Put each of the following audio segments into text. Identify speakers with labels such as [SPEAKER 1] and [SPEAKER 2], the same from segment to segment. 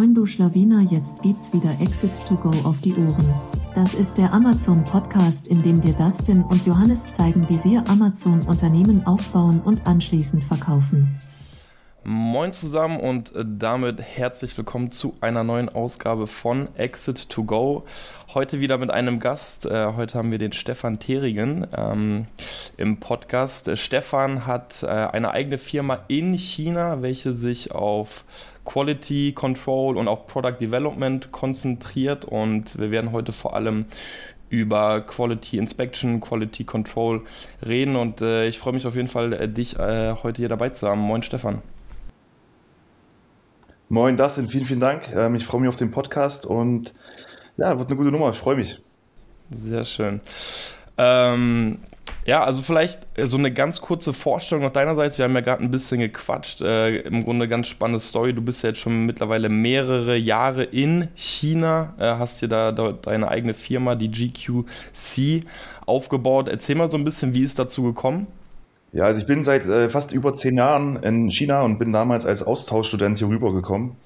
[SPEAKER 1] Moin du Schlawiner, jetzt gibt's wieder Exit to Go auf die Ohren. Das ist der Amazon Podcast, in dem dir Dustin und Johannes zeigen, wie sie Amazon Unternehmen aufbauen und anschließend verkaufen.
[SPEAKER 2] Moin zusammen und äh, damit herzlich willkommen zu einer neuen Ausgabe von Exit to Go. Heute wieder mit einem Gast. Äh, heute haben wir den Stefan Theringen ähm, im Podcast. Äh, Stefan hat äh, eine eigene Firma in China, welche sich auf Quality Control und auch Product Development konzentriert und wir werden heute vor allem über Quality Inspection, Quality Control reden und äh, ich freue mich auf jeden Fall, äh, dich äh, heute hier dabei zu haben. Moin Stefan.
[SPEAKER 3] Moin Dustin, vielen, vielen Dank. Ähm, ich freue mich auf den Podcast und ja, wird eine gute Nummer, ich freue mich.
[SPEAKER 2] Sehr schön. Ähm, ja, also vielleicht äh, so eine ganz kurze Vorstellung noch deinerseits. Wir haben ja gerade ein bisschen gequatscht. Äh, Im Grunde ganz spannende Story. Du bist ja jetzt schon mittlerweile mehrere Jahre in China, äh, hast dir da deine eigene Firma, die GQC, aufgebaut. Erzähl mal so ein bisschen, wie ist dazu gekommen?
[SPEAKER 3] Ja, also ich bin seit äh, fast über zehn Jahren in China und bin damals als Austauschstudent hier rübergekommen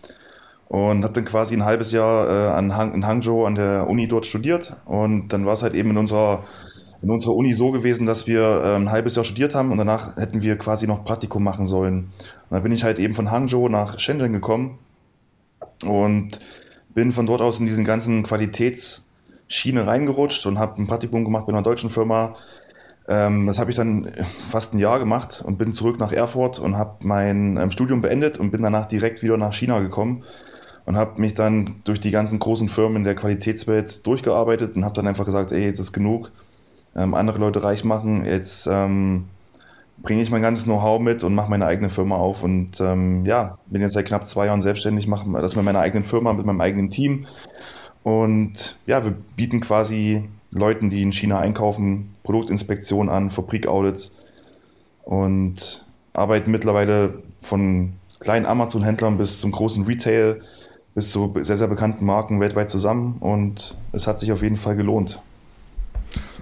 [SPEAKER 3] und habe dann quasi ein halbes Jahr äh, an Hang, in Hangzhou an der Uni dort studiert und dann war es halt eben in unserer in unserer Uni so gewesen, dass wir äh, ein halbes Jahr studiert haben und danach hätten wir quasi noch Praktikum machen sollen. Und dann bin ich halt eben von Hangzhou nach Shenzhen gekommen und bin von dort aus in diesen ganzen Qualitätsschiene reingerutscht und habe ein Praktikum gemacht bei einer deutschen Firma, ähm, das habe ich dann fast ein Jahr gemacht und bin zurück nach Erfurt und habe mein ähm, Studium beendet und bin danach direkt wieder nach China gekommen und habe mich dann durch die ganzen großen Firmen der Qualitätswelt durchgearbeitet und habe dann einfach gesagt, ey, jetzt ist genug, ähm, andere Leute reich machen, jetzt ähm, bringe ich mein ganzes Know-how mit und mache meine eigene Firma auf. Und ähm, ja, bin jetzt seit knapp zwei Jahren selbstständig, mache das mit meiner eigenen Firma, mit meinem eigenen Team. Und ja, wir bieten quasi Leuten, die in China einkaufen, Produktinspektion an, Fabrikaudits und arbeiten mittlerweile von kleinen Amazon-Händlern bis zum großen Retail, bis zu sehr, sehr bekannten Marken weltweit zusammen. Und es hat sich auf jeden Fall gelohnt.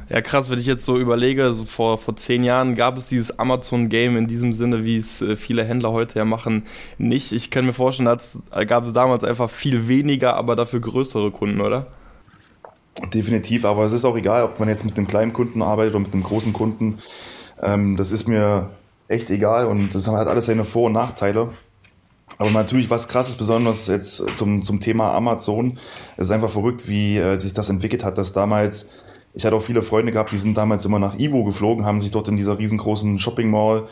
[SPEAKER 2] Ja, krass, wenn ich jetzt so überlege, so vor, vor zehn Jahren gab es dieses Amazon-Game in diesem Sinne, wie es äh, viele Händler heute ja machen, nicht. Ich kann mir vorstellen, da gab es damals einfach viel weniger, aber dafür größere Kunden, oder?
[SPEAKER 3] Definitiv, aber es ist auch egal, ob man jetzt mit einem kleinen Kunden arbeitet oder mit einem großen Kunden. Ähm, das ist mir echt egal und das hat alles seine Vor- und Nachteile. Aber natürlich was krasses, besonders jetzt zum, zum Thema Amazon. Es ist einfach verrückt, wie äh, sich das entwickelt hat, dass damals, ich hatte auch viele Freunde gehabt, die sind damals immer nach Ivo geflogen, haben sich dort in dieser riesengroßen Shopping Mall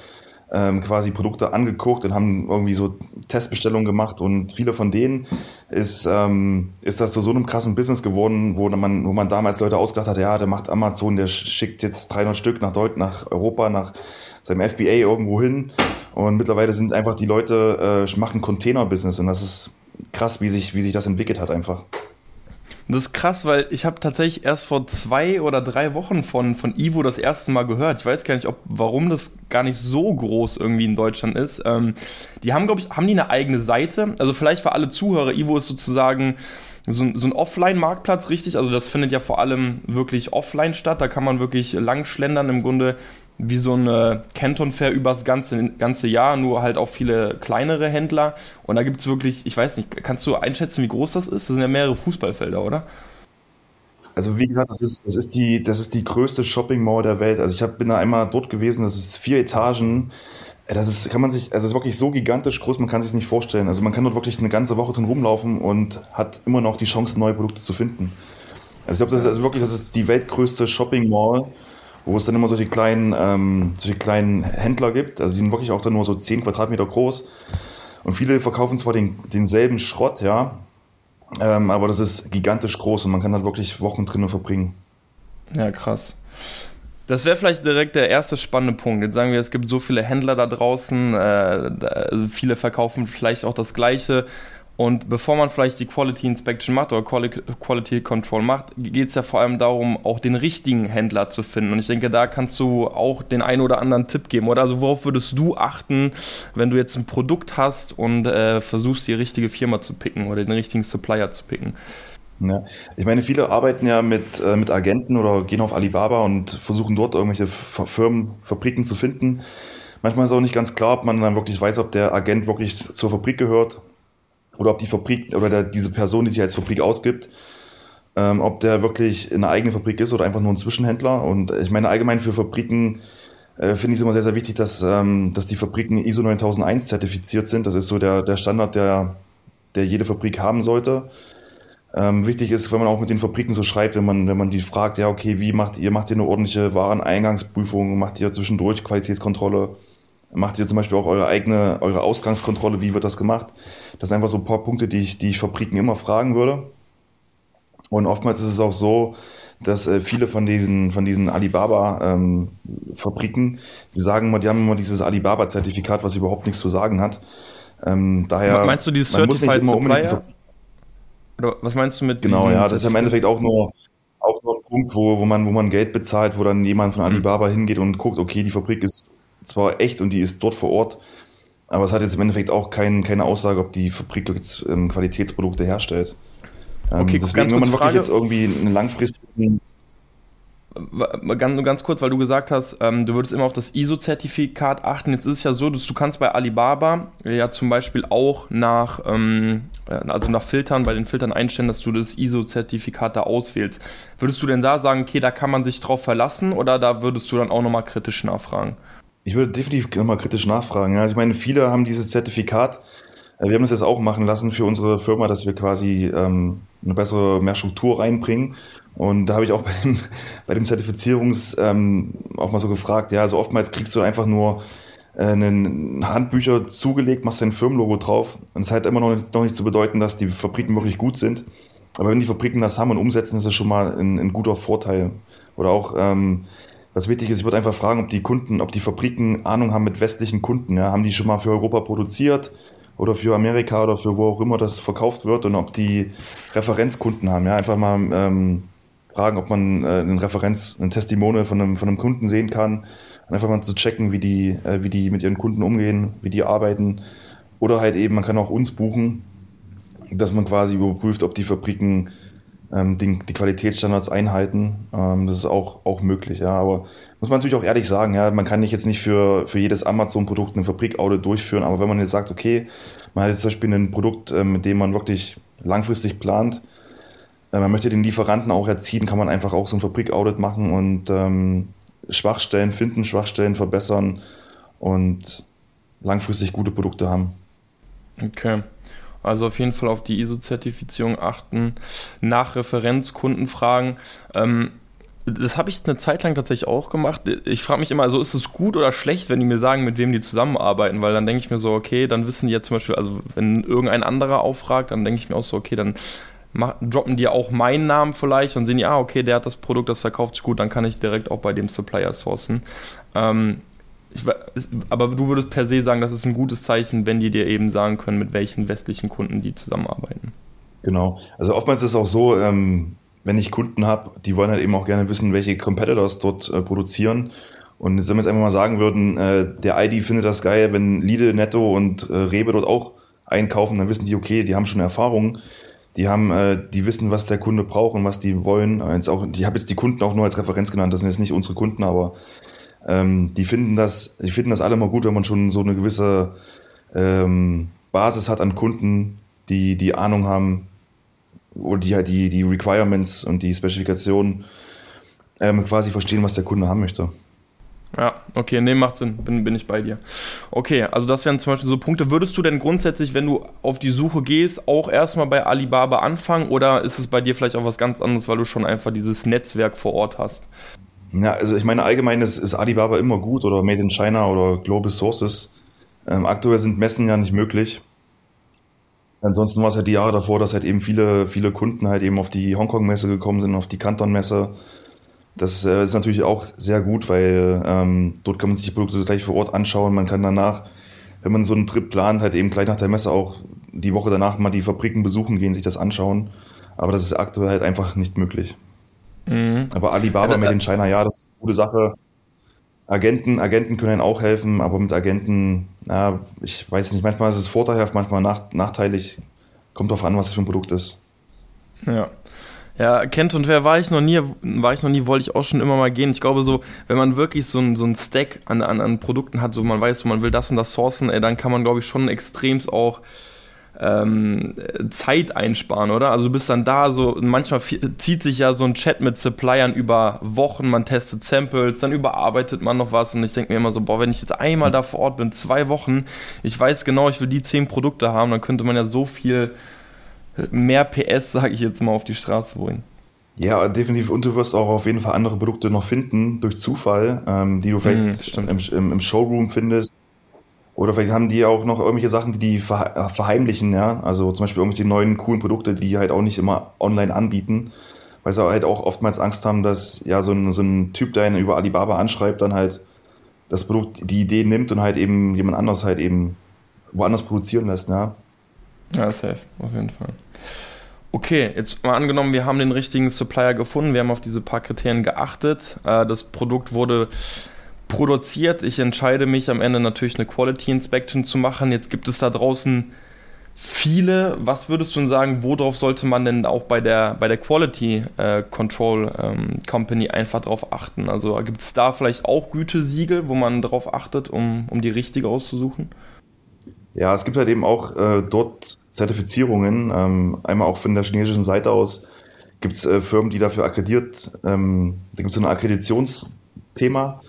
[SPEAKER 3] ähm, quasi Produkte angeguckt und haben irgendwie so Testbestellungen gemacht und viele von denen ist, ähm, ist das zu so einem krassen Business geworden, wo man, wo man damals Leute ausgedacht hat, ja, der macht Amazon, der schickt jetzt 300 Stück nach Deutschland, nach Europa, nach seinem FBA irgendwo hin und mittlerweile sind einfach die Leute, äh, machen Container-Business und das ist krass, wie sich, wie sich das entwickelt hat einfach.
[SPEAKER 2] Das ist krass, weil ich habe tatsächlich erst vor zwei oder drei Wochen von, von Ivo das erste Mal gehört. Ich weiß gar nicht, ob, warum das gar nicht so groß irgendwie in Deutschland ist. Ähm, die haben, glaube ich, haben die eine eigene Seite? Also vielleicht für alle Zuhörer, Ivo ist sozusagen so, so ein Offline-Marktplatz, richtig? Also das findet ja vor allem wirklich offline statt. Da kann man wirklich lang schlendern im Grunde wie so eine Canton Fair übers ganze, ganze Jahr, nur halt auch viele kleinere Händler. Und da gibt es wirklich, ich weiß nicht, kannst du einschätzen, wie groß das ist? Das sind ja mehrere Fußballfelder, oder?
[SPEAKER 3] Also wie gesagt, das ist, das ist, die, das ist die größte Shopping Mall der Welt. Also ich hab, bin da einmal dort gewesen, das ist vier Etagen. Das ist, kann man sich, also ist wirklich so gigantisch groß, man kann sich nicht vorstellen. Also man kann dort wirklich eine ganze Woche drin rumlaufen und hat immer noch die Chance, neue Produkte zu finden. Also ich glaube, das ist also wirklich, das ist die weltgrößte Shopping Mall wo es dann immer solche kleinen, ähm, solche kleinen Händler gibt. Also die sind wirklich auch dann nur so 10 Quadratmeter groß. Und viele verkaufen zwar den, denselben Schrott, ja, ähm, aber das ist gigantisch groß und man kann dann wirklich Wochen drinnen verbringen.
[SPEAKER 2] Ja, krass. Das wäre vielleicht direkt der erste spannende Punkt. Jetzt sagen wir, es gibt so viele Händler da draußen, äh, viele verkaufen vielleicht auch das Gleiche. Und bevor man vielleicht die Quality Inspection macht oder Quality Control macht, geht es ja vor allem darum, auch den richtigen Händler zu finden. Und ich denke, da kannst du auch den einen oder anderen Tipp geben. Oder also worauf würdest du achten, wenn du jetzt ein Produkt hast und äh, versuchst, die richtige Firma zu picken oder den richtigen Supplier zu picken?
[SPEAKER 3] Ja. Ich meine, viele arbeiten ja mit, äh, mit Agenten oder gehen auf Alibaba und versuchen dort irgendwelche Firmen, Fabriken zu finden. Manchmal ist auch nicht ganz klar, ob man dann wirklich weiß, ob der Agent wirklich zur Fabrik gehört oder ob die Fabrik oder der, diese Person, die sich als Fabrik ausgibt, ähm, ob der wirklich in einer eigenen Fabrik ist oder einfach nur ein Zwischenhändler. Und ich meine, allgemein für Fabriken äh, finde ich es immer sehr, sehr wichtig, dass, ähm, dass die Fabriken ISO 9001 zertifiziert sind. Das ist so der, der Standard, der, der jede Fabrik haben sollte. Ähm, wichtig ist, wenn man auch mit den Fabriken so schreibt, wenn man, wenn man die fragt, ja, okay, wie macht ihr, macht ihr eine ordentliche Wareneingangsprüfung, macht ihr zwischendurch Qualitätskontrolle, macht ihr zum Beispiel auch eure eigene, eure Ausgangskontrolle, wie wird das gemacht? Das sind einfach so ein paar Punkte, die ich, die ich Fabriken immer fragen würde. Und oftmals ist es auch so, dass äh, viele von diesen, von diesen Alibaba-Fabriken, ähm, die sagen immer, die haben immer dieses Alibaba-Zertifikat, was überhaupt nichts zu sagen hat. Ähm, daher,
[SPEAKER 2] Meinst du dieses Certified Supplier? Oder was meinst du mit
[SPEAKER 3] Genau, ja, das ist ja im Endeffekt auch nur, auch nur ein Punkt, wo, wo, man, wo man Geld bezahlt, wo dann jemand von Alibaba mhm. hingeht und guckt, okay, die Fabrik ist zwar echt und die ist dort vor Ort, aber es hat jetzt im Endeffekt auch kein, keine Aussage, ob die Fabrik jetzt ähm, Qualitätsprodukte herstellt. Ähm, okay, deswegen, ganz wenn man wirklich Frage. jetzt irgendwie einen langfristigen
[SPEAKER 2] Ganz, ganz kurz, weil du gesagt hast, ähm, du würdest immer auf das ISO-Zertifikat achten. Jetzt ist es ja so, dass du kannst bei Alibaba ja zum Beispiel auch nach, ähm, also nach Filtern, bei den Filtern einstellen, dass du das ISO-Zertifikat da auswählst. Würdest du denn da sagen, okay, da kann man sich drauf verlassen oder da würdest du dann auch nochmal kritisch nachfragen?
[SPEAKER 3] Ich würde definitiv nochmal kritisch nachfragen. Also ich meine, viele haben dieses Zertifikat, äh, wir haben das jetzt auch machen lassen für unsere Firma, dass wir quasi ähm, eine bessere, mehr Struktur reinbringen. Und da habe ich auch bei dem, bei dem Zertifizierungs ähm, auch mal so gefragt, ja, also oftmals kriegst du einfach nur äh, einen Handbücher zugelegt, machst dein Firmenlogo drauf. Und es hat immer noch nicht, noch nicht zu bedeuten, dass die Fabriken wirklich gut sind. Aber wenn die Fabriken das haben und umsetzen, ist das schon mal ein, ein guter Vorteil. Oder auch, ähm, was wichtig ist, ich würde einfach fragen, ob die Kunden, ob die Fabriken Ahnung haben mit westlichen Kunden. Ja? Haben die schon mal für Europa produziert? oder für Amerika oder für wo auch immer das verkauft wird und ob die Referenzkunden haben. Ja, einfach mal ähm, fragen, ob man äh, eine Referenz, ein Testimonial von einem, von einem Kunden sehen kann. Und einfach mal zu checken, wie die, äh, wie die mit ihren Kunden umgehen, wie die arbeiten. Oder halt eben, man kann auch uns buchen, dass man quasi überprüft, ob die Fabriken ähm, die, die, Qualitätsstandards einhalten. Ähm, das ist auch, auch möglich, ja. Aber muss man natürlich auch ehrlich sagen, ja, man kann nicht jetzt nicht für, für jedes Amazon-Produkt eine Fabrik-Audit durchführen, aber wenn man jetzt sagt, okay, man hat jetzt zum Beispiel ein Produkt, äh, mit dem man wirklich langfristig plant, äh, man möchte den Lieferanten auch erziehen, kann man einfach auch so ein Fabrik-Audit machen und ähm, Schwachstellen finden, Schwachstellen verbessern und langfristig gute Produkte haben.
[SPEAKER 2] Okay. Also auf jeden Fall auf die ISO-Zertifizierung achten, nach Referenzkunden fragen. Ähm, das habe ich eine Zeit lang tatsächlich auch gemacht. Ich frage mich immer, also ist es gut oder schlecht, wenn die mir sagen, mit wem die zusammenarbeiten? Weil dann denke ich mir so, okay, dann wissen die ja zum Beispiel, also wenn irgendein anderer auffragt, dann denke ich mir auch so, okay, dann droppen die auch meinen Namen vielleicht und sehen, ja, okay, der hat das Produkt, das verkauft sich gut, dann kann ich direkt auch bei dem Supplier sourcen. Ähm, ich, aber du würdest per se sagen, das ist ein gutes Zeichen, wenn die dir eben sagen können, mit welchen westlichen Kunden die zusammenarbeiten.
[SPEAKER 3] Genau. Also oftmals ist es auch so, ähm, wenn ich Kunden habe, die wollen halt eben auch gerne wissen, welche Competitors dort äh, produzieren. Und wenn wir jetzt einfach mal sagen würden, äh, der ID findet das geil, wenn Lidl, Netto und äh, Rewe dort auch einkaufen, dann wissen die, okay, die haben schon Erfahrung. Die haben, äh, die wissen, was der Kunde braucht und was die wollen. Jetzt auch, ich habe jetzt die Kunden auch nur als Referenz genannt, das sind jetzt nicht unsere Kunden, aber ähm, die finden das, die finden das alle mal gut, wenn man schon so eine gewisse ähm, Basis hat an Kunden, die die Ahnung haben oder die halt die, die Requirements und die Spezifikationen ähm, quasi verstehen, was der Kunde haben möchte.
[SPEAKER 2] Ja, okay, nee, macht Sinn, bin, bin ich bei dir. Okay, also das wären zum Beispiel so Punkte. Würdest du denn grundsätzlich, wenn du auf die Suche gehst, auch erstmal bei Alibaba anfangen oder ist es bei dir vielleicht auch was ganz anderes, weil du schon einfach dieses Netzwerk vor Ort hast?
[SPEAKER 3] Ja, also ich meine, allgemein ist, ist Alibaba immer gut oder Made in China oder Global Sources. Ähm, aktuell sind Messen ja nicht möglich. Ansonsten war es halt die Jahre davor, dass halt eben viele, viele Kunden halt eben auf die Hongkong-Messe gekommen sind, auf die Canton-Messe. Das äh, ist natürlich auch sehr gut, weil ähm, dort kann man sich die Produkte gleich vor Ort anschauen. Man kann danach, wenn man so einen Trip plant, halt eben gleich nach der Messe auch die Woche danach mal die Fabriken besuchen gehen, sich das anschauen. Aber das ist aktuell halt einfach nicht möglich. Mhm. Aber Alibaba ja, mit in China, ja, das ist eine gute Sache. Agenten, Agenten können auch helfen, aber mit Agenten, ja, ich weiß nicht, manchmal ist es vorteilhaft, manchmal nach, nachteilig. Kommt darauf an, was es für ein Produkt ist.
[SPEAKER 2] Ja. Ja, kennt und wer war ich noch nie, war ich noch nie, wollte ich auch schon immer mal gehen. Ich glaube so, wenn man wirklich so ein, so ein Stack an, an, an Produkten hat, so man weiß, so man will das und das sourcen, ey, dann kann man glaube ich schon extremst auch ähm, Zeit einsparen, oder? Also du bist dann da, so manchmal zieht sich ja so ein Chat mit Suppliern über Wochen, man testet Samples, dann überarbeitet man noch was und ich denke mir immer so, boah, wenn ich jetzt einmal da vor Ort bin, zwei Wochen, ich weiß genau, ich will die zehn Produkte haben, dann könnte man ja so viel mehr PS, sage ich jetzt mal, auf die Straße bringen.
[SPEAKER 3] Ja, definitiv. Und du wirst auch auf jeden Fall andere Produkte noch finden durch Zufall, ähm, die du vielleicht mm, im, im, im, Showroom findest. Oder vielleicht haben die auch noch irgendwelche Sachen, die die verheimlichen, ja. Also zum Beispiel irgendwelche neuen, coolen Produkte, die halt auch nicht immer online anbieten. Weil sie halt auch oftmals Angst haben, dass ja so ein, so ein Typ, der einen über Alibaba anschreibt, dann halt das Produkt, die Idee nimmt und halt eben jemand anderes halt eben woanders produzieren lässt, ja.
[SPEAKER 2] Ja, safe, auf jeden Fall. Okay, jetzt mal angenommen, wir haben den richtigen Supplier gefunden, wir haben auf diese paar Kriterien geachtet, äh, das Produkt wurde produziert, ich entscheide mich am Ende natürlich eine Quality Inspection zu machen. Jetzt gibt es da draußen viele. Was würdest du denn sagen, worauf sollte man denn auch bei der, bei der Quality äh, Control ähm, Company einfach drauf achten? Also gibt es da vielleicht auch Gütesiegel, wo man drauf achtet, um, um die richtige auszusuchen?
[SPEAKER 3] Ja, es gibt halt eben auch äh, dort Zertifizierungen. Ähm, einmal auch von der chinesischen Seite aus gibt es äh, Firmen, die dafür akkreditiert. Ähm, da gibt es so ein Akkreditationsthema.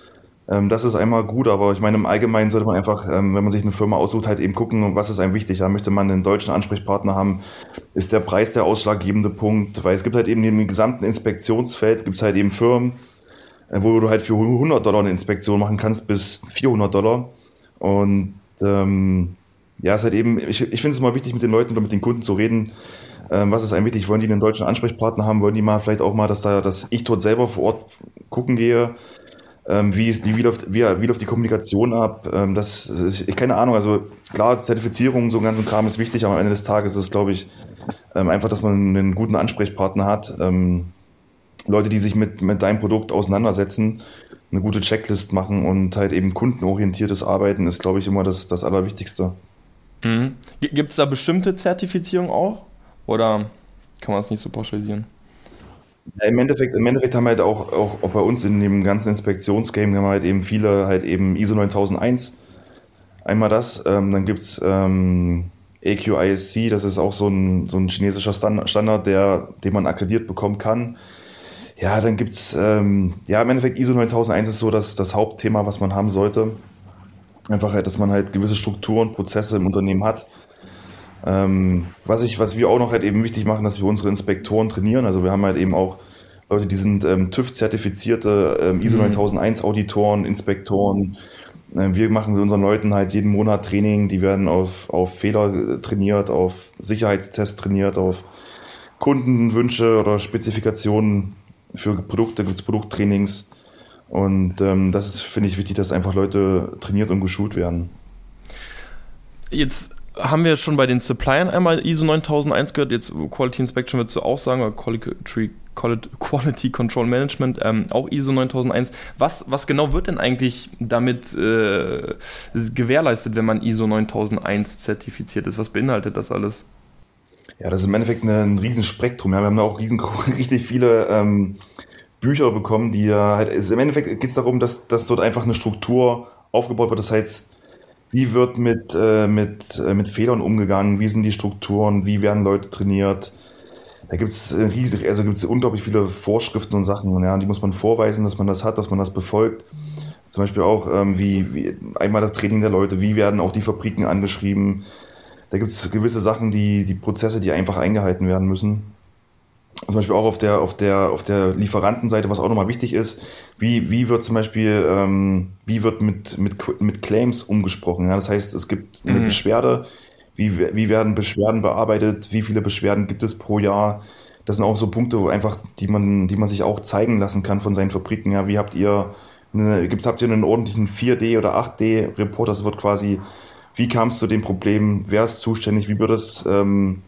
[SPEAKER 3] Ähm, das ist einmal gut, aber ich meine, im Allgemeinen sollte man einfach, ähm, wenn man sich eine Firma aussucht, halt eben gucken, was ist einem wichtig. Da möchte man einen deutschen Ansprechpartner haben. Ist der Preis der ausschlaggebende Punkt? Weil es gibt halt eben im gesamten Inspektionsfeld, gibt es halt eben Firmen, äh, wo du halt für 100 Dollar eine Inspektion machen kannst bis 400 Dollar. Und ähm, ja, es ist halt eben, ich, ich finde es mal wichtig, mit den Leuten oder mit den Kunden zu reden. Ähm, was ist einem wichtig? Wollen die einen deutschen Ansprechpartner haben? Wollen die mal vielleicht auch mal, dass, da, dass ich dort selber vor Ort gucken gehe? Ähm, wie, ist wie, läuft, wie, wie läuft die Kommunikation ab? Ähm, das ist, keine Ahnung. Also klar, Zertifizierung, so einen ganzen Kram ist wichtig, aber am Ende des Tages ist es, glaube ich, ähm, einfach, dass man einen guten Ansprechpartner hat. Ähm, Leute, die sich mit, mit deinem Produkt auseinandersetzen, eine gute Checklist machen und halt eben kundenorientiertes Arbeiten ist, glaube ich, immer das, das Allerwichtigste.
[SPEAKER 2] Mhm. Gibt es da bestimmte Zertifizierungen auch? Oder kann man das nicht so pauschalisieren?
[SPEAKER 3] Ja, im, Endeffekt, Im Endeffekt haben wir halt auch, auch, auch bei uns in dem ganzen Inspektionsgame haben wir halt eben viele halt eben ISO 9001. Einmal das, ähm, dann gibt es ähm, AQISC, das ist auch so ein, so ein chinesischer Standard, der, den man akkreditiert bekommen kann. Ja, dann gibt es, ähm, ja, im Endeffekt ISO 9001 ist so das, das Hauptthema, was man haben sollte. Einfach halt, dass man halt gewisse Strukturen, Prozesse im Unternehmen hat. Ähm, was, ich, was wir auch noch halt eben wichtig machen, dass wir unsere Inspektoren trainieren. Also wir haben halt eben auch Leute, die sind ähm, TÜV-zertifizierte ähm, ISO mhm. 9001 Auditoren, Inspektoren. Ähm, wir machen mit unseren Leuten halt jeden Monat Training. Die werden auf, auf Fehler äh, trainiert, auf Sicherheitstests trainiert, auf Kundenwünsche oder Spezifikationen für Produkte, gibt es Produkttrainings. Und ähm, das ist, finde ich, wichtig, dass einfach Leute trainiert und geschult werden.
[SPEAKER 2] Jetzt haben wir schon bei den Suppliern einmal ISO 9001 gehört, jetzt Quality Inspection würdest du auch sagen, oder Quality, Quality Control Management, ähm, auch ISO 9001. Was, was genau wird denn eigentlich damit äh, gewährleistet, wenn man ISO 9001 zertifiziert ist? Was beinhaltet das alles?
[SPEAKER 3] Ja, das ist im Endeffekt ein Riesenspektrum. Ja. Wir haben da auch riesen, richtig viele ähm, Bücher bekommen, die ja halt, im Endeffekt geht es darum, dass, dass dort einfach eine Struktur aufgebaut wird. Das heißt, wie wird mit, äh, mit, äh, mit Fehlern umgegangen? Wie sind die Strukturen? Wie werden Leute trainiert? Da gibt es riesig, also gibt es unglaublich viele Vorschriften und Sachen. Ja, die muss man vorweisen, dass man das hat, dass man das befolgt. Zum Beispiel auch, ähm, wie, wie einmal das Training der Leute, wie werden auch die Fabriken angeschrieben. Da gibt es gewisse Sachen, die, die Prozesse, die einfach eingehalten werden müssen zum Beispiel auch auf der, auf der, auf der Lieferantenseite, was auch nochmal wichtig ist, wie, wie wird zum Beispiel, ähm, wie wird mit, mit, mit Claims umgesprochen? Ja? Das heißt, es gibt eine mhm. Beschwerde, wie, wie werden Beschwerden bearbeitet, wie viele Beschwerden gibt es pro Jahr? Das sind auch so Punkte, wo einfach, die man, die man sich auch zeigen lassen kann von seinen Fabriken. Ja, wie habt ihr, eine, gibt's, habt ihr einen ordentlichen 4D oder 8D-Report? Das wird quasi, wie kam es zu dem Problem? Wer ist zuständig? Wie wird das ähm,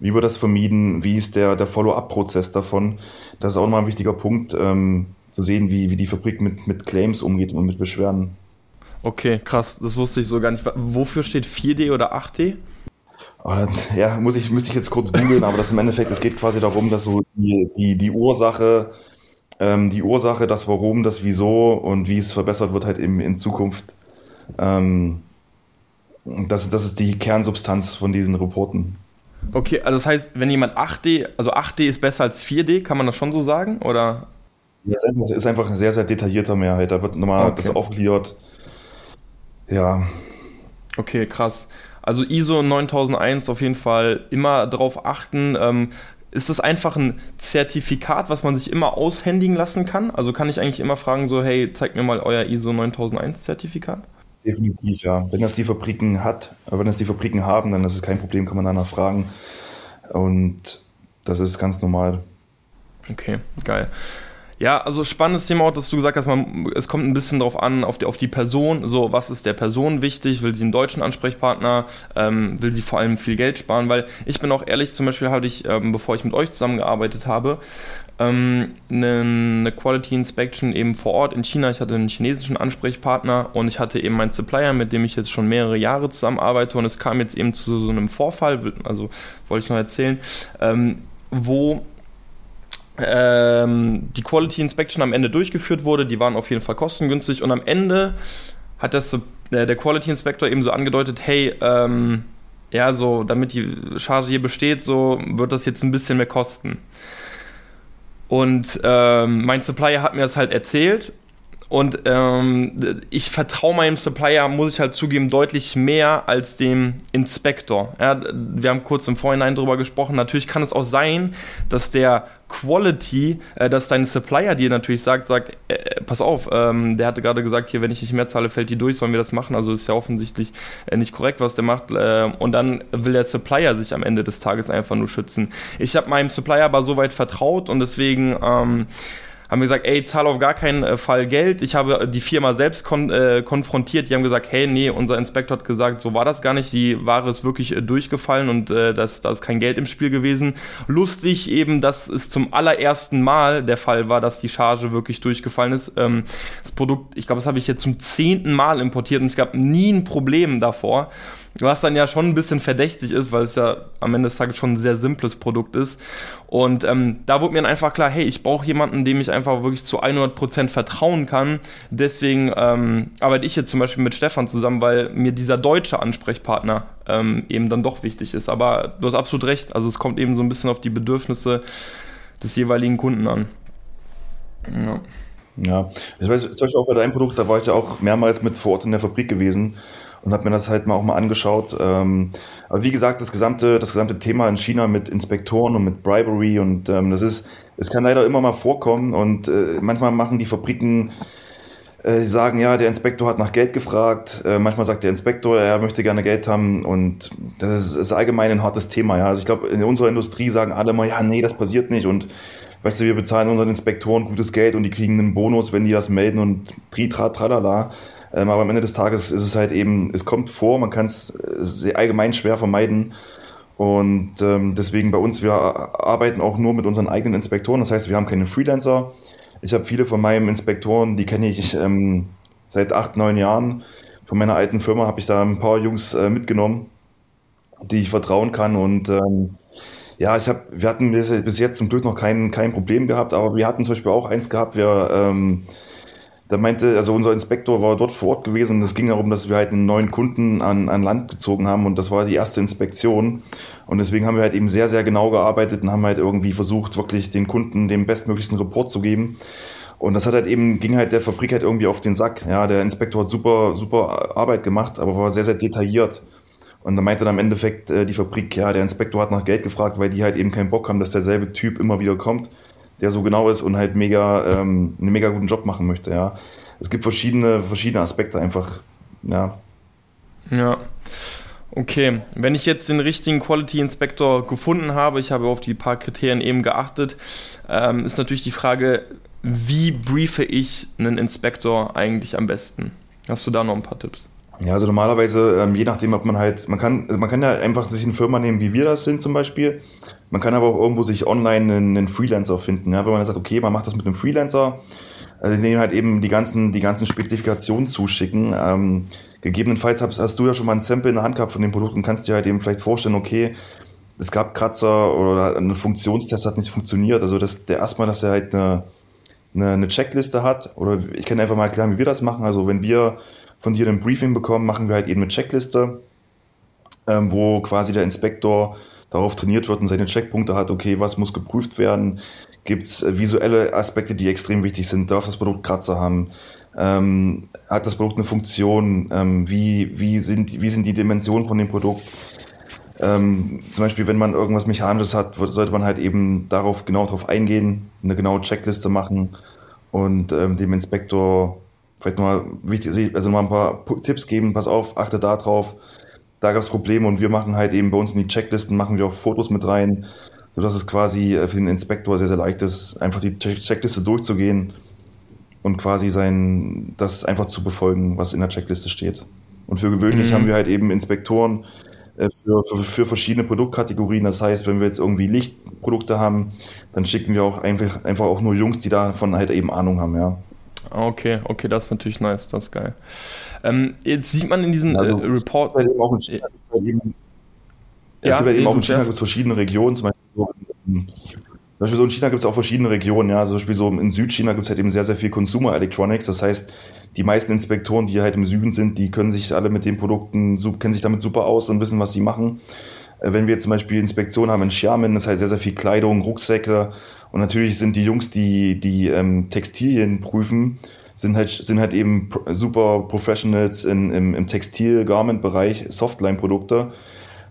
[SPEAKER 3] wie wird das vermieden? Wie ist der, der Follow-up-Prozess davon? Das ist auch nochmal ein wichtiger Punkt, ähm, zu sehen, wie, wie die Fabrik mit, mit Claims umgeht und mit Beschwerden.
[SPEAKER 2] Okay, krass, das wusste ich so gar nicht. Wofür steht 4D oder 8D?
[SPEAKER 3] Oh, das, ja, muss ich, müsste ich jetzt kurz googeln, aber das im Endeffekt, es geht quasi darum, dass so die, die, die Ursache, ähm, die Ursache, das Warum, das Wieso und wie es verbessert wird halt eben in Zukunft ähm, Das, das ist die Kernsubstanz von diesen Reporten.
[SPEAKER 2] Okay, also das heißt, wenn jemand 8D, also 8D ist besser als 4D, kann man das schon so sagen? Oder?
[SPEAKER 3] Das ist einfach ein sehr, sehr detaillierter Mehrheit. Da wird nochmal okay. das aufgliedert. Ja.
[SPEAKER 2] Okay, krass. Also ISO 9001 auf jeden Fall immer darauf achten. Ähm, ist das einfach ein Zertifikat, was man sich immer aushändigen lassen kann? Also kann ich eigentlich immer fragen, so, hey, zeig mir mal euer ISO 9001 Zertifikat?
[SPEAKER 3] Definitiv, ja. Wenn das die Fabriken hat, wenn das die Fabriken haben, dann ist es kein Problem, kann man danach fragen. Und das ist ganz normal.
[SPEAKER 2] Okay, geil. Ja, also spannendes Thema auch, dass du gesagt hast, man, es kommt ein bisschen darauf an, auf die, auf die Person, so was ist der Person wichtig, will sie einen deutschen Ansprechpartner, ähm, will sie vor allem viel Geld sparen, weil ich bin auch ehrlich, zum Beispiel hatte ich, ähm, bevor ich mit euch zusammengearbeitet habe, ähm, eine, eine Quality Inspection eben vor Ort in China. Ich hatte einen chinesischen Ansprechpartner und ich hatte eben meinen Supplier, mit dem ich jetzt schon mehrere Jahre zusammenarbeite und es kam jetzt eben zu so einem Vorfall, also wollte ich noch erzählen, ähm, wo ähm, die Quality Inspection am Ende durchgeführt wurde. Die waren auf jeden Fall kostengünstig und am Ende hat das äh, der Quality Inspector eben so angedeutet, hey, ähm, ja, so damit die Charge hier besteht, so wird das jetzt ein bisschen mehr kosten. Und ähm, mein Supplier hat mir das halt erzählt und ähm, ich vertraue meinem Supplier, muss ich halt zugeben, deutlich mehr als dem Inspektor. Ja, wir haben kurz im Vorhinein drüber gesprochen. Natürlich kann es auch sein, dass der Quality, äh, dass dein Supplier dir natürlich sagt, sagt, äh, äh, pass auf, ähm, der hatte gerade gesagt, hier, wenn ich nicht mehr zahle, fällt die durch, sollen wir das machen? Also ist ja offensichtlich äh, nicht korrekt, was der macht. Äh, und dann will der Supplier sich am Ende des Tages einfach nur schützen. Ich habe meinem Supplier aber soweit vertraut und deswegen ähm, haben wir gesagt, ey, zahl auf gar keinen äh, Fall Geld. Ich habe die Firma selbst kon äh, konfrontiert. Die haben gesagt, hey, nee, unser Inspektor hat gesagt, so war das gar nicht. Die Ware ist wirklich äh, durchgefallen und äh, das, da ist kein Geld im Spiel gewesen. Lustig eben, dass es zum allerersten Mal der Fall war, dass die Charge wirklich durchgefallen ist. Ähm, das Produkt, ich glaube, das habe ich jetzt zum zehnten Mal importiert und es gab nie ein Problem davor was dann ja schon ein bisschen verdächtig ist, weil es ja am Ende des Tages schon ein sehr simples Produkt ist. Und ähm, da wurde mir dann einfach klar, hey, ich brauche jemanden, dem ich einfach wirklich zu 100% vertrauen kann. Deswegen ähm, arbeite ich jetzt zum Beispiel mit Stefan zusammen, weil mir dieser deutsche Ansprechpartner ähm, eben dann doch wichtig ist. Aber du hast absolut recht, also es kommt eben so ein bisschen auf die Bedürfnisse des jeweiligen Kunden an.
[SPEAKER 3] Ja. Ja, ich weiß, zum Beispiel auch bei deinem Produkt, da war ich ja auch mehrmals mit vor Ort in der Fabrik gewesen und habe mir das halt mal auch mal angeschaut. Ähm, aber wie gesagt, das gesamte, das gesamte Thema in China mit Inspektoren und mit Bribery und ähm, das ist, es kann leider immer mal vorkommen und äh, manchmal machen die Fabriken äh, sagen, ja, der Inspektor hat nach Geld gefragt. Äh, manchmal sagt der Inspektor, er möchte gerne Geld haben. Und das ist, ist allgemein ein hartes Thema. Ja. Also ich glaube, in unserer Industrie sagen alle mal, ja, nee, das passiert nicht. Und weißt du, wir bezahlen unseren Inspektoren gutes Geld und die kriegen einen Bonus, wenn die das melden und tri, tra, tralala. Ähm, aber am Ende des Tages ist es halt eben, es kommt vor, man kann es äh, allgemein schwer vermeiden. Und ähm, deswegen bei uns, wir arbeiten auch nur mit unseren eigenen Inspektoren. Das heißt, wir haben keine Freelancer. Ich habe viele von meinen Inspektoren, die kenne ich ähm, seit acht, neun Jahren. Von meiner alten Firma habe ich da ein paar Jungs äh, mitgenommen, die ich vertrauen kann. Und ähm, ja, ich habe, wir hatten bis, jetzt zum Glück noch kein, kein Problem gehabt, aber wir hatten zum Beispiel auch eins gehabt, wir ähm, da meinte, also unser Inspektor war dort vor Ort gewesen und es ging darum, dass wir halt einen neuen Kunden an, an Land gezogen haben und das war die erste Inspektion. Und deswegen haben wir halt eben sehr, sehr genau gearbeitet und haben halt irgendwie versucht, wirklich den Kunden den bestmöglichsten Report zu geben. Und das hat halt eben, ging halt der Fabrik halt irgendwie auf den Sack. Ja, der Inspektor hat super, super Arbeit gemacht, aber war sehr, sehr detailliert. Und da meinte dann im Endeffekt äh, die Fabrik, ja, der Inspektor hat nach Geld gefragt, weil die halt eben keinen Bock haben, dass derselbe Typ immer wieder kommt der so genau ist und halt mega, ähm, einen mega guten Job machen möchte, ja. Es gibt verschiedene, verschiedene Aspekte einfach, ja.
[SPEAKER 2] Ja. Okay, wenn ich jetzt den richtigen Quality Inspector gefunden habe, ich habe auf die paar Kriterien eben geachtet, ähm, ist natürlich die Frage, wie briefe ich einen Inspektor eigentlich am besten? Hast du da noch ein paar Tipps?
[SPEAKER 3] Ja, also normalerweise, ähm, je nachdem, ob man halt, man kann, also man kann ja einfach sich eine Firma nehmen, wie wir das sind zum Beispiel. Man kann aber auch irgendwo sich online einen, einen Freelancer finden. Ja? Wenn man sagt, okay, man macht das mit einem Freelancer, also denen halt eben die ganzen, die ganzen Spezifikationen zuschicken. Ähm, gegebenenfalls hast, hast, du ja schon mal ein Sample in der Hand gehabt von dem Produkt und kannst dir halt eben vielleicht vorstellen, okay, es gab Kratzer oder ein Funktionstest hat nicht funktioniert. Also das, der erstmal, dass er halt eine, eine, eine Checkliste hat. Oder ich kann einfach mal erklären, wie wir das machen. Also wenn wir von dir ein Briefing bekommen, machen wir halt eben eine Checkliste. ähm, wo quasi der Inspektor darauf trainiert wird und seine Checkpunkte hat, okay, was muss geprüft werden, gibt es äh, visuelle Aspekte, die extrem wichtig sind, darf das Produkt Kratzer haben, ähm, hat das Produkt eine Funktion, ähm, wie, wie, sind, wie sind die Dimensionen von dem Produkt, ähm, zum Beispiel, wenn man irgendwas Mechanisches hat, sollte man halt eben darauf genau darauf eingehen, eine genaue Checkliste machen und ähm, dem Inspektor vielleicht mal wichtig, also mal ein paar Tipps geben, pass auf, achte da drauf, da gab es Probleme und wir machen halt eben bei uns in die Checklisten, machen wir auch Fotos mit rein, sodass es quasi äh, für den Inspektor sehr, sehr leicht ist, einfach die Checkliste durchzugehen und quasi sein, das einfach zu befolgen, was in der Checkliste steht. Und für gewöhnlich mhm. haben wir halt eben Inspektoren, äh, für, für, für, verschiedene Produktkategorien. Das heißt, wenn wir jetzt irgendwie Lichtprodukte haben, dann schicken wir auch einfach, einfach auch nur Jungs, die davon halt eben Ahnung haben, ja.
[SPEAKER 2] Okay, okay, das ist natürlich nice, das ist geil. Ähm, jetzt sieht man in diesen also, äh, Report. Halt eben auch in China,
[SPEAKER 3] ja, es gibt halt eben auch in China verschiedene Regionen, zum Beispiel so in, zum Beispiel so in China gibt es auch verschiedene Regionen, ja. Zum Beispiel so in Südchina gibt es halt eben sehr, sehr viel Consumer Electronics. Das heißt, die meisten Inspektoren, die halt im Süden sind, die können sich alle mit den Produkten, kennen sich damit super aus und wissen, was sie machen. Äh, wenn wir zum Beispiel Inspektionen haben in Xiamen, das heißt sehr, sehr viel Kleidung, Rucksäcke und natürlich sind die Jungs, die die ähm, Textilien prüfen, sind halt, sind halt eben super Professionals in, im, im Textil-Garment-Bereich, Softline-Produkte.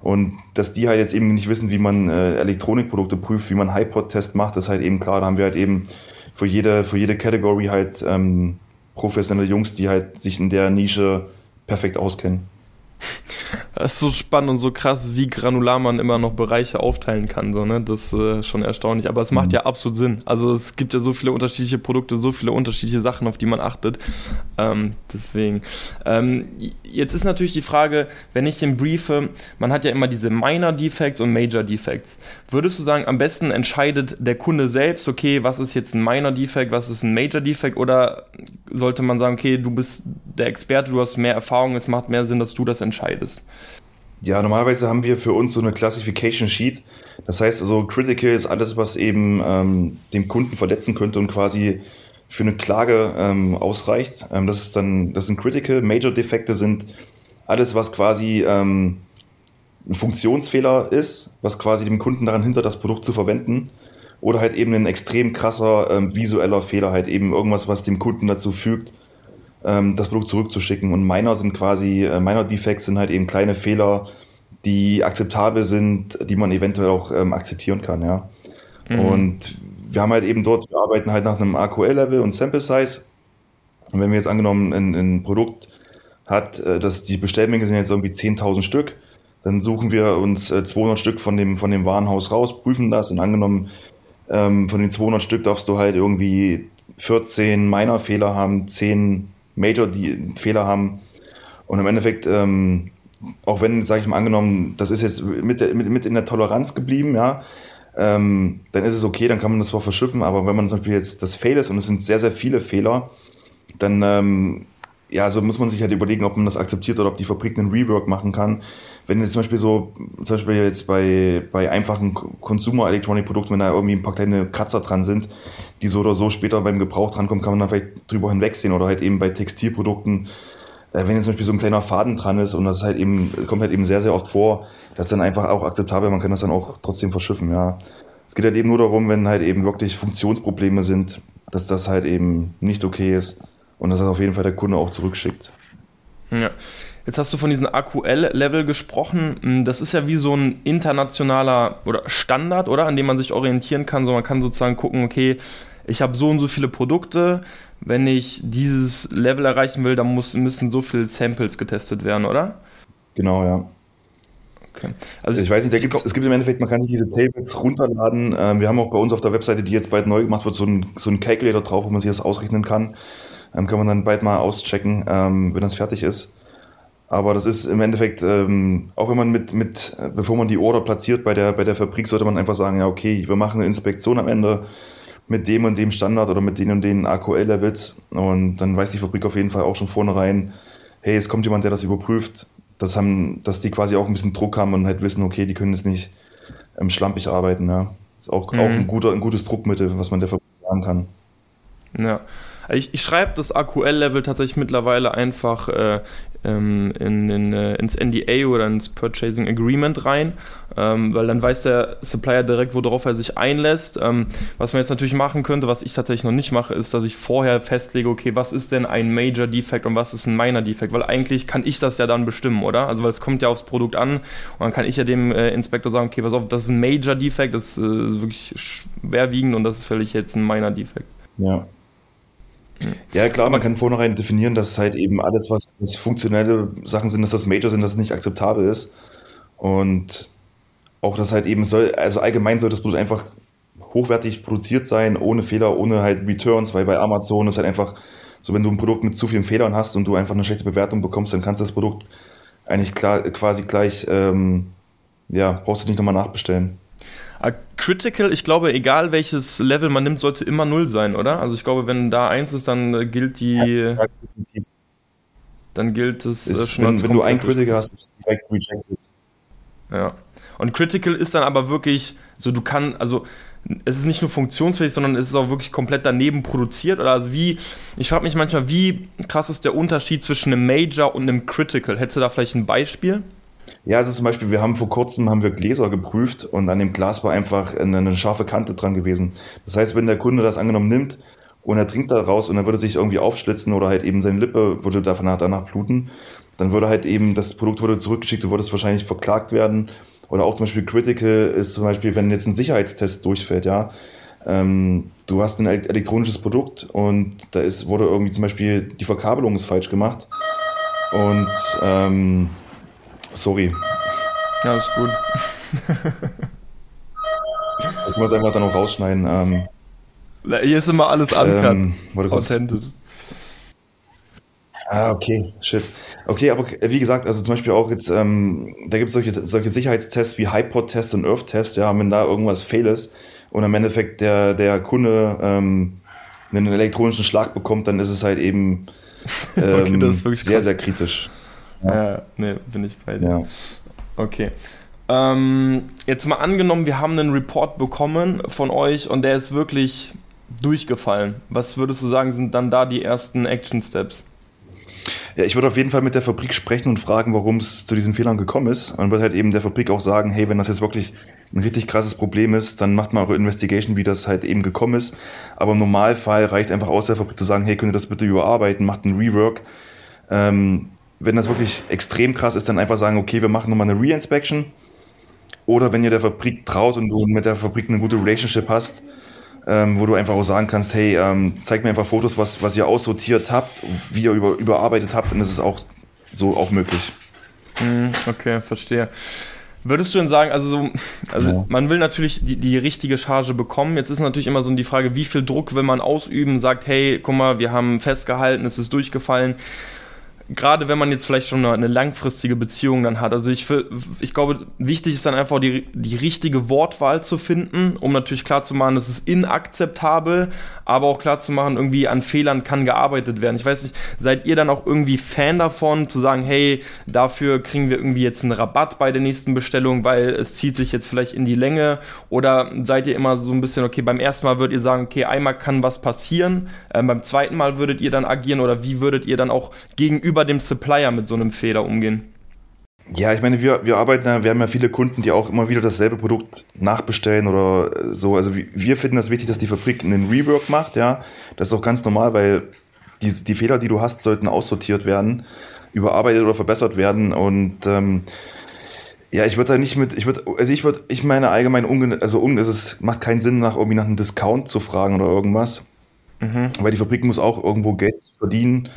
[SPEAKER 3] Und dass die halt jetzt eben nicht wissen, wie man äh, Elektronikprodukte prüft, wie man Hypod-Test macht, ist halt eben klar. Da haben wir halt eben für jede, für jede Category halt ähm, professionelle Jungs, die halt sich in der Nische perfekt auskennen.
[SPEAKER 2] Das ist so spannend und so krass, wie granular man immer noch Bereiche aufteilen kann. So, ne? Das ist äh, schon erstaunlich. Aber es macht mhm. ja absolut Sinn. Also es gibt ja so viele unterschiedliche Produkte, so viele unterschiedliche Sachen, auf die man achtet. Ähm, deswegen. Ähm, jetzt ist natürlich die Frage, wenn ich den briefe, man hat ja immer diese Minor Defects und Major Defects. Würdest du sagen, am besten entscheidet der Kunde selbst, okay, was ist jetzt ein Minor Defect, was ist ein Major Defect? Oder sollte man sagen, okay, du bist der Experte, du hast mehr Erfahrung, es macht mehr Sinn, dass du das entscheidest?
[SPEAKER 3] Ja, normalerweise haben wir für uns so eine Classification Sheet. Das heißt also, Critical ist alles, was eben ähm, dem Kunden verletzen könnte und quasi für eine Klage ähm, ausreicht. Ähm, das ist dann, das sind Critical. Major Defekte sind alles, was quasi ähm, ein Funktionsfehler ist, was quasi dem Kunden daran hindert, das Produkt zu verwenden. Oder halt eben ein extrem krasser ähm, visueller Fehler, halt eben irgendwas, was dem Kunden dazu fügt, ähm, das Produkt zurückzuschicken. Und Minor sind quasi, äh, Minor Defects sind halt eben kleine Fehler, die akzeptabel sind, die man eventuell auch ähm, akzeptieren kann, ja. Mhm. Und wir haben halt eben dort, wir arbeiten halt nach einem AQL-Level und Sample Size. Und wenn wir jetzt angenommen ein, ein Produkt hat, äh, dass die Bestellmenge sind jetzt irgendwie 10.000 Stück, dann suchen wir uns äh, 200 Stück von dem, von dem Warenhaus raus, prüfen das und angenommen, ähm, von den 200 Stück darfst du halt irgendwie 14 Minor-Fehler haben, 10 Major, die Fehler haben. Und im Endeffekt, ähm, auch wenn, sage ich mal, angenommen, das ist jetzt mit, mit, mit in der Toleranz geblieben, ja, ähm, dann ist es okay, dann kann man das zwar verschiffen, aber wenn man zum Beispiel jetzt das Fail ist und es sind sehr, sehr viele Fehler, dann ähm, ja, so muss man sich halt überlegen, ob man das akzeptiert oder ob die Fabrik einen Rework machen kann. Wenn jetzt zum Beispiel so, zum Beispiel jetzt bei, bei einfachen Consumer Electronic Produkten, wenn da irgendwie ein paar kleine Kratzer dran sind, die so oder so später beim Gebrauch drankommen, kann man dann vielleicht drüber hinwegsehen oder halt eben bei Textilprodukten, äh, wenn jetzt zum Beispiel so ein kleiner Faden dran ist und das halt eben, kommt halt eben sehr, sehr oft vor, das ist dann einfach auch akzeptabel, man kann das dann auch trotzdem verschiffen, ja. Es geht halt eben nur darum, wenn halt eben wirklich Funktionsprobleme sind, dass das halt eben nicht okay ist und dass das auf jeden Fall der Kunde auch zurückschickt.
[SPEAKER 2] Ja. Jetzt hast du von diesem AQL-Level gesprochen. Hm, das ist ja wie so ein internationaler oder Standard, oder? An dem man sich orientieren kann. So, man kann sozusagen gucken, okay, ich habe so und so viele Produkte. Wenn ich dieses Level erreichen will, dann muss, müssen so viele Samples getestet werden, oder?
[SPEAKER 3] Genau, ja. Okay. Also ich weiß nicht, gibt's, es gibt im Endeffekt, man kann sich diese Tables runterladen. Ähm, wir haben auch bei uns auf der Webseite, die jetzt bald neu gemacht wird, so ein, so ein Calculator drauf, wo man sich das ausrechnen kann. Ähm, kann man dann bald mal auschecken, ähm, wenn das fertig ist. Aber das ist im Endeffekt, ähm, auch wenn man mit, mit, bevor man die Order platziert bei der, bei der Fabrik, sollte man einfach sagen, ja, okay, wir machen eine Inspektion am Ende mit dem und dem Standard oder mit den und den AQL-Levels. Und dann weiß die Fabrik auf jeden Fall auch schon vornherein, hey, es kommt jemand, der das überprüft. Das haben, dass die quasi auch ein bisschen Druck haben und halt wissen, okay, die können jetzt nicht ähm, schlampig arbeiten. Ja. Ist auch, mhm. auch ein, guter, ein gutes Druckmittel, was man der Fabrik sagen kann.
[SPEAKER 2] Ja. Ich, ich schreibe das AQL-Level tatsächlich mittlerweile einfach äh, ähm, in, in, äh, ins NDA oder ins Purchasing Agreement rein, ähm, weil dann weiß der Supplier direkt, worauf er sich einlässt. Ähm, was man jetzt natürlich machen könnte, was ich tatsächlich noch nicht mache, ist, dass ich vorher festlege, okay, was ist denn ein Major Defect und was ist ein Minor Defect, weil eigentlich kann ich das ja dann bestimmen, oder? Also weil es kommt ja aufs Produkt an und dann kann ich ja dem äh, Inspektor sagen, okay, pass auf, das ist ein Major Defect, das äh, ist wirklich schwerwiegend und das ist völlig jetzt ein Minor Defect.
[SPEAKER 3] Ja. Ja, klar, man kann vornherein definieren, dass halt eben alles, was, was funktionelle Sachen sind, dass das Major sind, dass es nicht akzeptabel ist. Und auch das halt eben soll, also allgemein soll das Produkt einfach hochwertig produziert sein, ohne Fehler, ohne halt Returns, weil bei Amazon ist halt einfach so, wenn du ein Produkt mit zu vielen Fehlern hast und du einfach eine schlechte Bewertung bekommst, dann kannst du das Produkt eigentlich klar, quasi gleich, ähm, ja, brauchst du nicht nochmal nachbestellen.
[SPEAKER 2] Critical, ich glaube, egal welches Level man nimmt, sollte immer null sein, oder? Also ich glaube, wenn da eins ist, dann äh, gilt die. Dann gilt es
[SPEAKER 3] äh, ist, schon Wenn, wenn du ein Critical hast, ist es direkt rejected.
[SPEAKER 2] Ja. Und Critical ist dann aber wirklich so, du kannst, also es ist nicht nur funktionsfähig, sondern es ist auch wirklich komplett daneben produziert. Oder also wie, ich frage mich manchmal, wie krass ist der Unterschied zwischen einem Major und einem Critical? Hättest du da vielleicht ein Beispiel?
[SPEAKER 3] Ja, also zum Beispiel, wir haben vor kurzem haben wir Gläser geprüft und an dem Glas war einfach eine, eine scharfe Kante dran gewesen. Das heißt, wenn der Kunde das angenommen nimmt und er trinkt da raus und er würde sich irgendwie aufschlitzen oder halt eben seine Lippe würde danach, danach bluten, dann würde halt eben das Produkt wurde zurückgeschickt und würde es wahrscheinlich verklagt werden oder auch zum Beispiel Critical ist zum Beispiel, wenn jetzt ein Sicherheitstest durchfällt, ja, ähm, du hast ein elektronisches Produkt und da ist, wurde irgendwie zum Beispiel die Verkabelung ist falsch gemacht und ähm, sorry.
[SPEAKER 2] Ja, ist gut.
[SPEAKER 3] ich muss einfach dann noch rausschneiden. Ähm,
[SPEAKER 2] Hier ist immer alles ähm, authentisch.
[SPEAKER 3] Ah, okay, shit. Okay, aber wie gesagt, also zum Beispiel auch jetzt, ähm, da gibt es solche, solche Sicherheitstests wie HiPod-Test und Earth-Test, ja, wenn da irgendwas fail ist und im Endeffekt der, der Kunde ähm, einen elektronischen Schlag bekommt, dann ist es halt eben ähm, okay, sehr, sehr kritisch.
[SPEAKER 2] Ja, ja nee, bin ich bei dir. Ja. Okay. Ähm, jetzt mal angenommen, wir haben einen Report bekommen von euch und der ist wirklich durchgefallen. Was würdest du sagen, sind dann da die ersten Action Steps?
[SPEAKER 3] Ja, ich würde auf jeden Fall mit der Fabrik sprechen und fragen, warum es zu diesen Fehlern gekommen ist. Und würde halt eben der Fabrik auch sagen, hey, wenn das jetzt wirklich ein richtig krasses Problem ist, dann macht mal eure Investigation, wie das halt eben gekommen ist. Aber im Normalfall reicht einfach aus der Fabrik zu sagen, hey, könnt ihr das bitte überarbeiten, macht einen Rework. Ähm, wenn das wirklich extrem krass ist, dann einfach sagen, okay, wir machen nochmal eine Re-Inspection. Oder wenn ihr der Fabrik traut und du mit der Fabrik eine gute Relationship hast, ähm, wo du einfach auch sagen kannst, hey, ähm, zeig mir einfach Fotos, was, was ihr aussortiert habt, wie ihr über, überarbeitet habt, dann ist es auch so auch möglich.
[SPEAKER 2] Hm, okay, verstehe. Würdest du denn sagen, also, so, also ja. man will natürlich die, die richtige Charge bekommen. Jetzt ist natürlich immer so die Frage, wie viel Druck will man ausüben, sagt, hey, guck mal, wir haben festgehalten, es ist durchgefallen gerade wenn man jetzt vielleicht schon eine, langfristige Beziehung dann hat. Also ich, ich glaube, wichtig ist dann einfach die, die richtige Wortwahl zu finden, um natürlich klarzumachen, es ist inakzeptabel, aber auch klarzumachen, irgendwie an Fehlern kann gearbeitet werden. Ich weiß nicht, seid ihr dann auch irgendwie Fan davon, zu sagen, hey, dafür kriegen wir irgendwie jetzt einen Rabatt bei der nächsten Bestellung, weil es zieht sich jetzt vielleicht in die Länge? Oder seid ihr immer so ein bisschen, okay, beim ersten Mal würdet ihr sagen, okay, einmal kann was passieren, äh, beim zweiten Mal würdet ihr dann agieren oder wie würdet ihr dann auch gegenüber gegenüber dem Supplier mit so einem Fehler umgehen?
[SPEAKER 3] Ja, ich meine, wir, wir arbeiten ja, wir haben ja viele Kunden, die auch immer wieder dasselbe Produkt nachbestellen oder so. Also wir finden das wichtig, dass die Fabrik einen Rework macht, ja. Das ist auch ganz normal, weil die, die Fehler, die du hast, sollten aussortiert werden, überarbeitet oder verbessert werden. Und ähm, ja, ich würde da nicht mit, ich würde, also ich würde, ich meine allgemein, unge, also un, es macht keinen Sinn, nach irgendwie nach einem Discount zu fragen oder irgendwas. Mhm. Weil die Fabrik muss auch irgendwo Geld verdienen.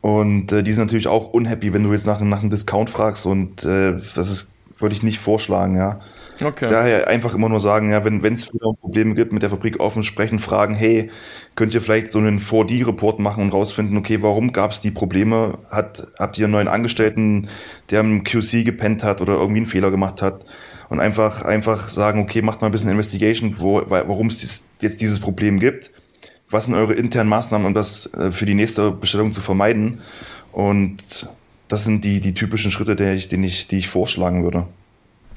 [SPEAKER 3] Und äh, die sind natürlich auch unhappy, wenn du jetzt nach, nach einem Discount fragst und äh, das ist, würde ich nicht vorschlagen, ja. Okay. Daher einfach immer nur sagen, ja, wenn es wieder Probleme gibt, mit der Fabrik offen sprechen, fragen, hey, könnt ihr vielleicht so einen 4D-Report machen und rausfinden, okay, warum gab es die Probleme? Hat, habt ihr einen neuen Angestellten, der im QC gepennt hat oder irgendwie einen Fehler gemacht hat? Und einfach, einfach sagen, okay, macht mal ein bisschen Investigation, wo, warum es jetzt dieses Problem gibt was sind eure internen Maßnahmen, um das äh, für die nächste Bestellung zu vermeiden? Und das sind die, die typischen Schritte, die ich, die, ich, die ich vorschlagen würde.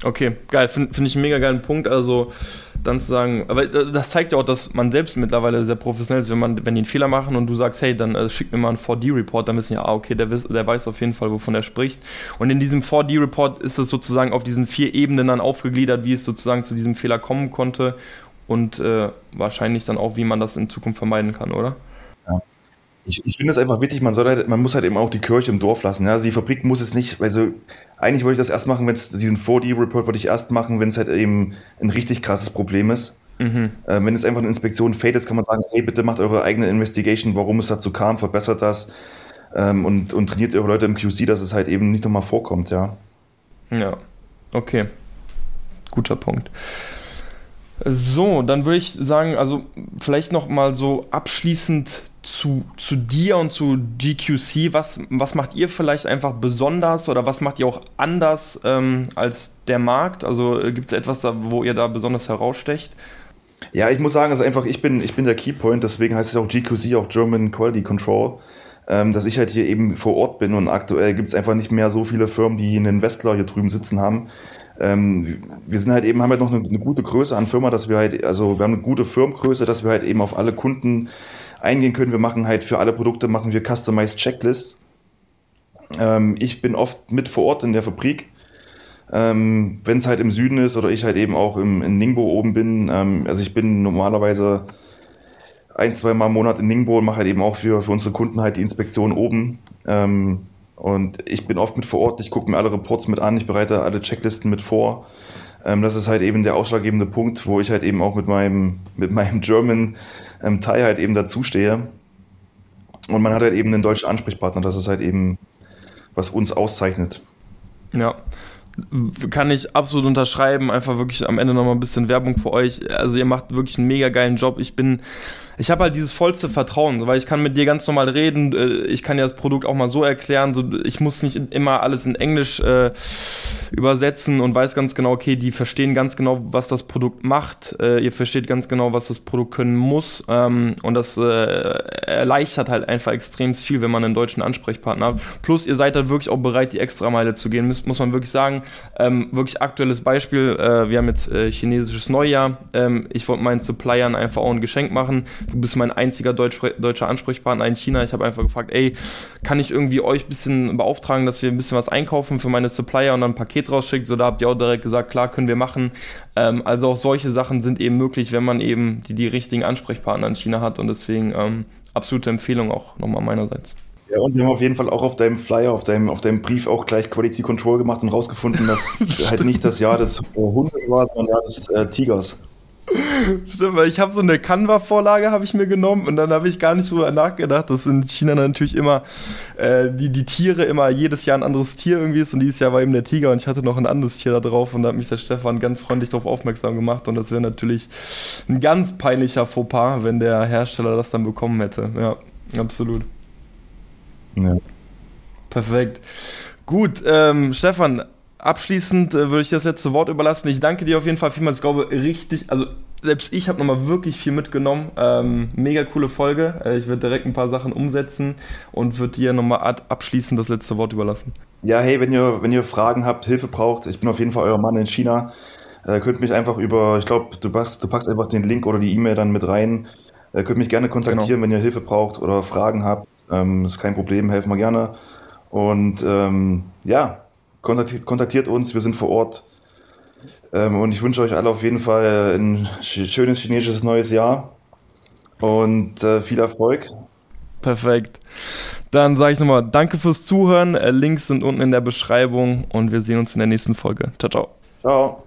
[SPEAKER 2] Okay, geil. Finde find ich einen mega geilen Punkt. Also dann zu sagen, aber das zeigt ja auch, dass man selbst mittlerweile sehr professionell ist, wenn man, wenn die einen Fehler machen und du sagst, hey, dann äh, schick mir mal einen 4D-Report, dann wissen ja, ah, okay, der, der weiß auf jeden Fall, wovon er spricht. Und in diesem 4D-Report ist es sozusagen auf diesen vier Ebenen dann aufgegliedert, wie es sozusagen zu diesem Fehler kommen konnte und äh, wahrscheinlich dann auch, wie man das in Zukunft vermeiden kann, oder?
[SPEAKER 3] Ja. Ich, ich finde es einfach wichtig, man, soll halt, man muss halt eben auch die Kirche im Dorf lassen. Ja? Also die Fabrik muss es nicht, also eigentlich wollte ich das erst machen, wenn es diesen 4D-Report wollte ich erst machen, wenn es halt eben ein richtig krasses Problem ist. Mhm. Äh, wenn es einfach eine Inspektion fade ist, kann man sagen, hey, bitte macht eure eigene Investigation, warum es dazu kam, verbessert das ähm, und, und trainiert eure Leute im QC, dass es halt eben nicht nochmal vorkommt, ja.
[SPEAKER 2] Ja, okay. Guter Punkt. So, dann würde ich sagen, also vielleicht noch mal so abschließend zu, zu dir und zu GQC. Was, was macht ihr vielleicht einfach besonders oder was macht ihr auch anders ähm, als der Markt? Also äh, gibt es etwas, da, wo ihr da besonders herausstecht?
[SPEAKER 3] Ja, ich muss sagen, also einfach, ich bin, ich bin der Keypoint, deswegen heißt es auch GQC, auch German Quality Control, ähm, dass ich halt hier eben vor Ort bin und aktuell gibt es einfach nicht mehr so viele Firmen, die einen Westler hier drüben sitzen haben. Ähm, wir sind halt eben, haben halt noch eine, eine, gute Größe an Firma, dass wir halt, also wir haben eine gute Firmengröße, dass wir halt eben auf alle Kunden eingehen können. Wir machen halt für alle Produkte machen wir Customized Checklists. Ähm, ich bin oft mit vor Ort in der Fabrik ähm, Wenn es halt im Süden ist oder ich halt eben auch im, in Ningbo oben bin, ähm, also ich bin normalerweise ein, zwei Mal im Monat in Ningbo und mache halt eben auch für, für unsere Kunden halt die Inspektion oben. Ähm, und ich bin oft mit vor Ort, ich gucke mir alle Reports mit an, ich bereite alle Checklisten mit vor. Ähm, das ist halt eben der ausschlaggebende Punkt, wo ich halt eben auch mit meinem, mit meinem German ähm, Teil halt eben dazustehe. Und man hat halt eben einen deutschen Ansprechpartner, das ist halt eben, was uns auszeichnet.
[SPEAKER 2] Ja, kann ich absolut unterschreiben. Einfach wirklich am Ende nochmal ein bisschen Werbung für euch. Also ihr macht wirklich einen mega geilen Job. Ich bin ich habe halt dieses vollste Vertrauen, weil ich kann mit dir ganz normal reden, äh, ich kann dir das Produkt auch mal so erklären, so, ich muss nicht immer alles in Englisch äh, übersetzen und weiß ganz genau, okay, die verstehen ganz genau, was das Produkt macht, äh, ihr versteht ganz genau, was das Produkt können muss ähm, und das äh, erleichtert halt einfach extrem viel, wenn man einen deutschen Ansprechpartner hat. Plus ihr seid halt wirklich auch bereit, die Extrameile zu gehen, muss, muss man wirklich sagen. Ähm, wirklich aktuelles Beispiel, äh, wir haben jetzt äh, chinesisches Neujahr, ähm, ich wollte meinen Suppliern einfach auch ein Geschenk machen, du bist mein einziger Deutsch, deutscher Ansprechpartner in China. Ich habe einfach gefragt, ey, kann ich irgendwie euch ein bisschen beauftragen, dass wir ein bisschen was einkaufen für meine Supplier und dann ein Paket rausschickt? So, da habt ihr auch direkt gesagt, klar, können wir machen. Ähm, also auch solche Sachen sind eben möglich, wenn man eben die, die richtigen Ansprechpartner in China hat und deswegen ähm, absolute Empfehlung auch nochmal meinerseits.
[SPEAKER 3] Ja, und wir haben auf jeden Fall auch auf deinem Flyer, auf deinem, auf deinem Brief auch gleich Quality Control gemacht und rausgefunden, dass halt nicht das Jahr des Hundes war, sondern das Jahr des äh, Tigers.
[SPEAKER 2] Stimmt, weil ich habe so eine Canva-Vorlage habe ich mir genommen und dann habe ich gar nicht drüber nachgedacht, dass in China natürlich immer äh, die, die Tiere immer jedes Jahr ein anderes Tier irgendwie ist und dieses Jahr war eben der Tiger und ich hatte noch ein anderes Tier da drauf und da hat mich der Stefan ganz freundlich darauf aufmerksam gemacht und das wäre natürlich ein ganz peinlicher Fauxpas, wenn der Hersteller das dann bekommen hätte. Ja, absolut. Ja. Perfekt. Gut, ähm, Stefan, abschließend äh, würde ich das letzte Wort überlassen. Ich danke dir auf jeden Fall vielmals. Ich glaube, richtig, also selbst ich habe nochmal wirklich viel mitgenommen. Ähm, mega coole Folge. Äh, ich werde direkt ein paar Sachen umsetzen und würde dir nochmal abschließend das letzte Wort überlassen.
[SPEAKER 3] Ja, hey, wenn ihr, wenn ihr Fragen habt, Hilfe braucht, ich bin auf jeden Fall euer Mann in China. Äh, könnt mich einfach über, ich glaube, du packst, du packst einfach den Link oder die E-Mail dann mit rein. Äh, könnt mich gerne kontaktieren, genau. wenn ihr Hilfe braucht oder Fragen habt. Ähm, ist kein Problem, helfen wir gerne. Und ähm, ja, kontaktiert, uns, wir sind vor Ort. Ähm, und ich wünsche euch alle auf jeden Fall ein schönes chinesisches neues Jahr und äh, viel Erfolg.
[SPEAKER 2] Perfekt. Dann sage ich nochmal Danke fürs Zuhören. Äh, Links sind unten in der Beschreibung und wir sehen uns in der nächsten Folge. Ciao, ciao. Ciao.